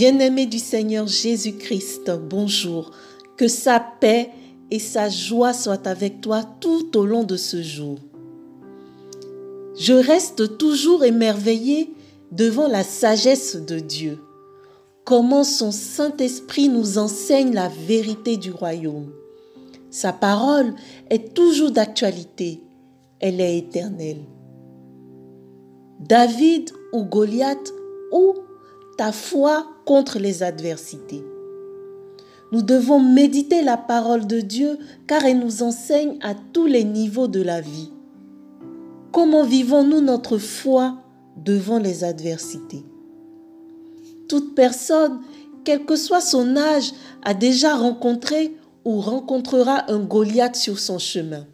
Bien-aimé du Seigneur Jésus-Christ, bonjour. Que sa paix et sa joie soient avec toi tout au long de ce jour. Je reste toujours émerveillé devant la sagesse de Dieu. Comment son Saint-Esprit nous enseigne la vérité du royaume. Sa parole est toujours d'actualité. Elle est éternelle. David ou Goliath ou ta foi contre les adversités. Nous devons méditer la parole de Dieu car elle nous enseigne à tous les niveaux de la vie. Comment vivons-nous notre foi devant les adversités? Toute personne, quel que soit son âge, a déjà rencontré ou rencontrera un Goliath sur son chemin.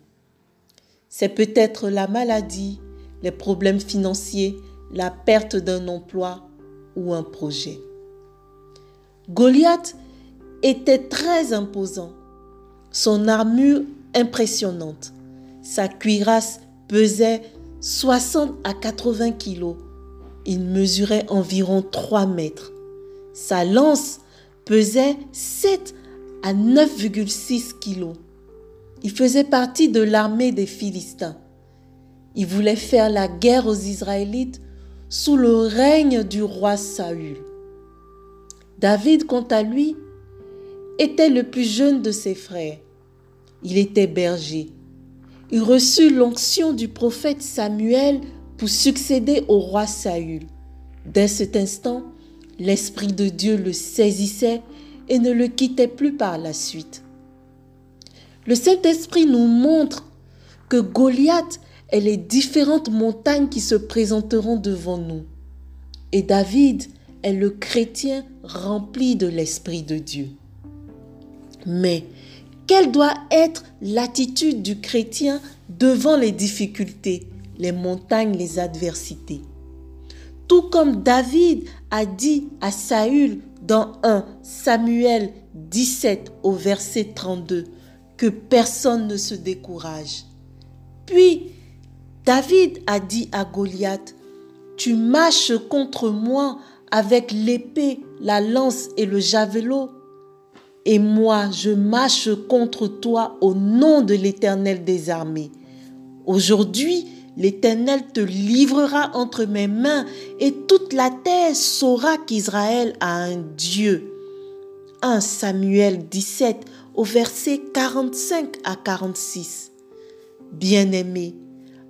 C'est peut-être la maladie, les problèmes financiers, la perte d'un emploi, ou un projet. Goliath était très imposant, son armure impressionnante. Sa cuirasse pesait 60 à 80 kilos. Il mesurait environ 3 mètres. Sa lance pesait 7 à 9,6 kilos. Il faisait partie de l'armée des Philistins. Il voulait faire la guerre aux Israélites sous le règne du roi Saül. David, quant à lui, était le plus jeune de ses frères. Il était berger. Il reçut l'onction du prophète Samuel pour succéder au roi Saül. Dès cet instant, l'Esprit de Dieu le saisissait et ne le quittait plus par la suite. Le Saint-Esprit nous montre que Goliath et les différentes montagnes qui se présenteront devant nous. Et David le chrétien rempli de l'Esprit de Dieu. Mais quelle doit être l'attitude du chrétien devant les difficultés, les montagnes, les adversités? Tout comme David a dit à Saül dans 1 Samuel 17 au verset 32 que personne ne se décourage. Puis David a dit à Goliath, Tu marches contre moi avec l'épée, la lance et le javelot, et moi je marche contre toi au nom de l'Éternel des armées. Aujourd'hui, l'Éternel te livrera entre mes mains, et toute la terre saura qu'Israël a un Dieu. 1 Samuel 17 au verset 45 à 46. Bien-aimé,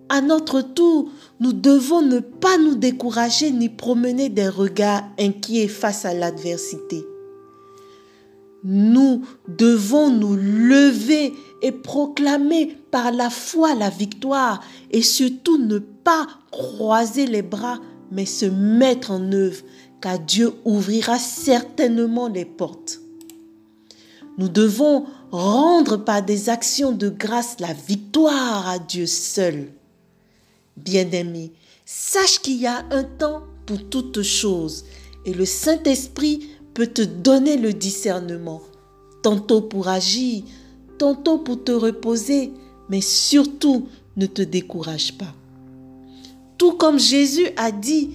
à notre tour, nous devons ne pas nous décourager ni promener des regards inquiets face à l'adversité. Nous devons nous lever et proclamer par la foi la victoire et surtout ne pas croiser les bras mais se mettre en œuvre car Dieu ouvrira certainement les portes. Nous devons rendre par des actions de grâce la victoire à Dieu seul. Bien-aimé, sache qu'il y a un temps pour toutes choses et le Saint-Esprit peut te donner le discernement, tantôt pour agir, tantôt pour te reposer, mais surtout ne te décourage pas. Tout comme Jésus a dit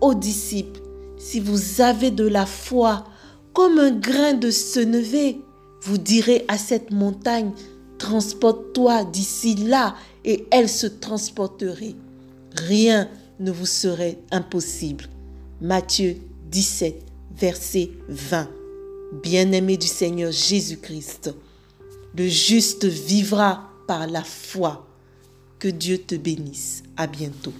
aux disciples, si vous avez de la foi comme un grain de senevé, vous direz à cette montagne, transporte-toi d'ici là, et elle se transporterait rien ne vous serait impossible. Matthieu 17, verset 20. Bien-aimé du Seigneur Jésus-Christ, le juste vivra par la foi. Que Dieu te bénisse. À bientôt.